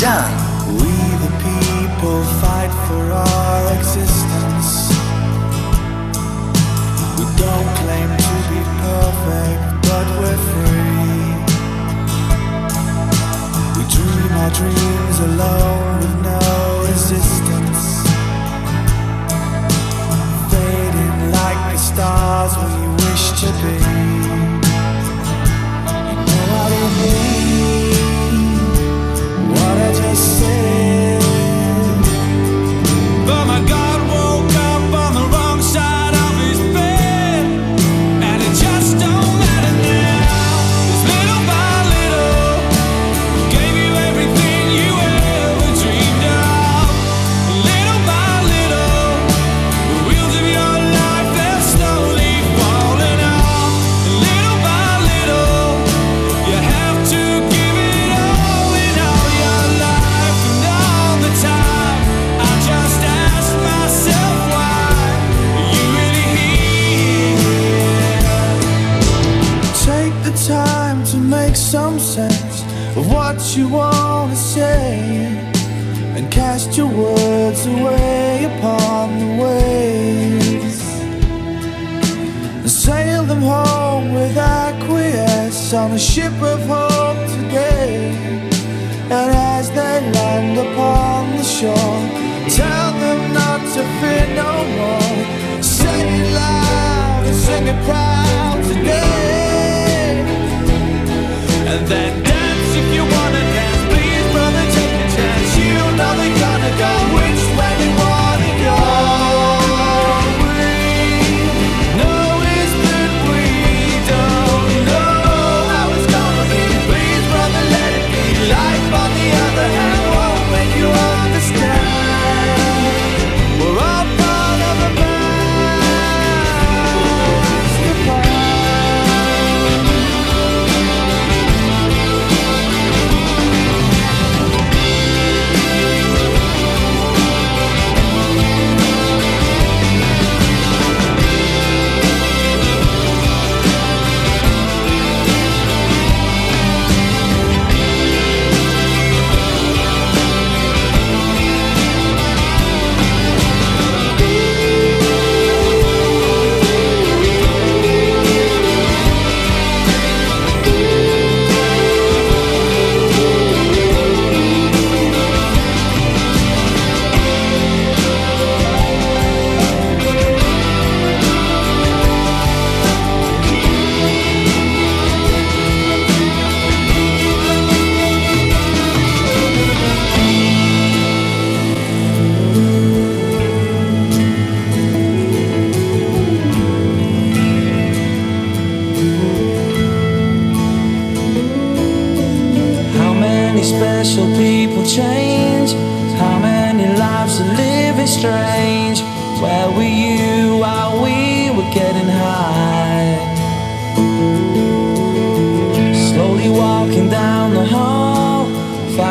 done. We the people fight for our existence. We don't claim to be perfect, but we're free. We dream our dreams alone with no resistance. Fading like the stars we wish to be.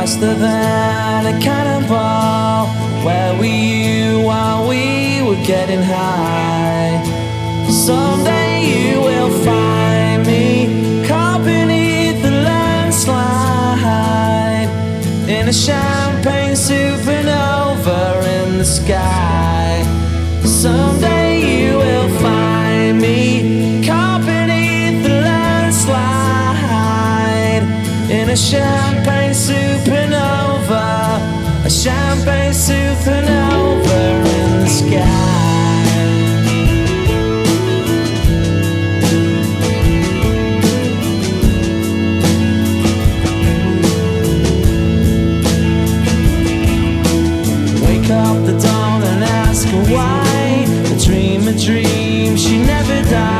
faster than a cannonball. Where were you while we were getting high? Someday you will find me caught beneath the landslide in a champagne supernova in the sky. Someday you will find me. a champagne supernova, a champagne supernova in the sky. Wake up the dawn and ask her why. A dream, a dream, she never died.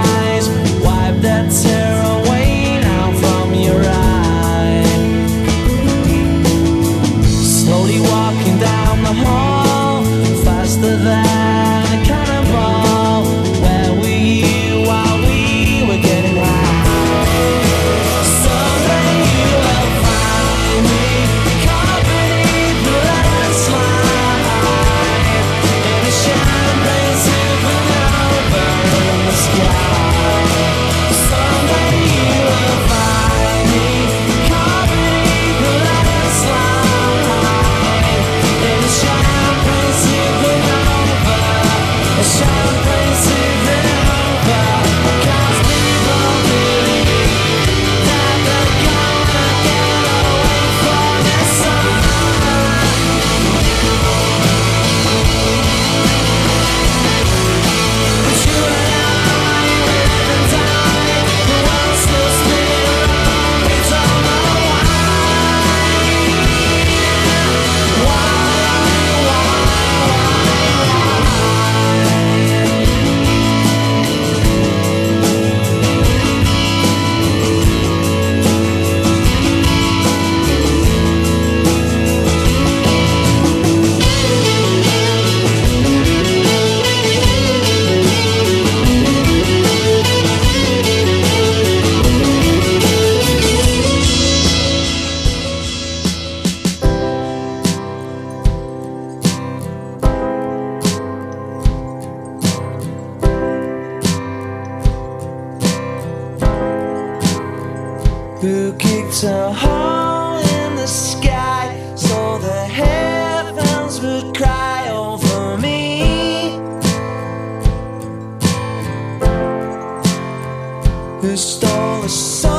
Who stole a soul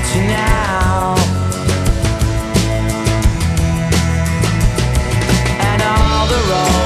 now. And all the roads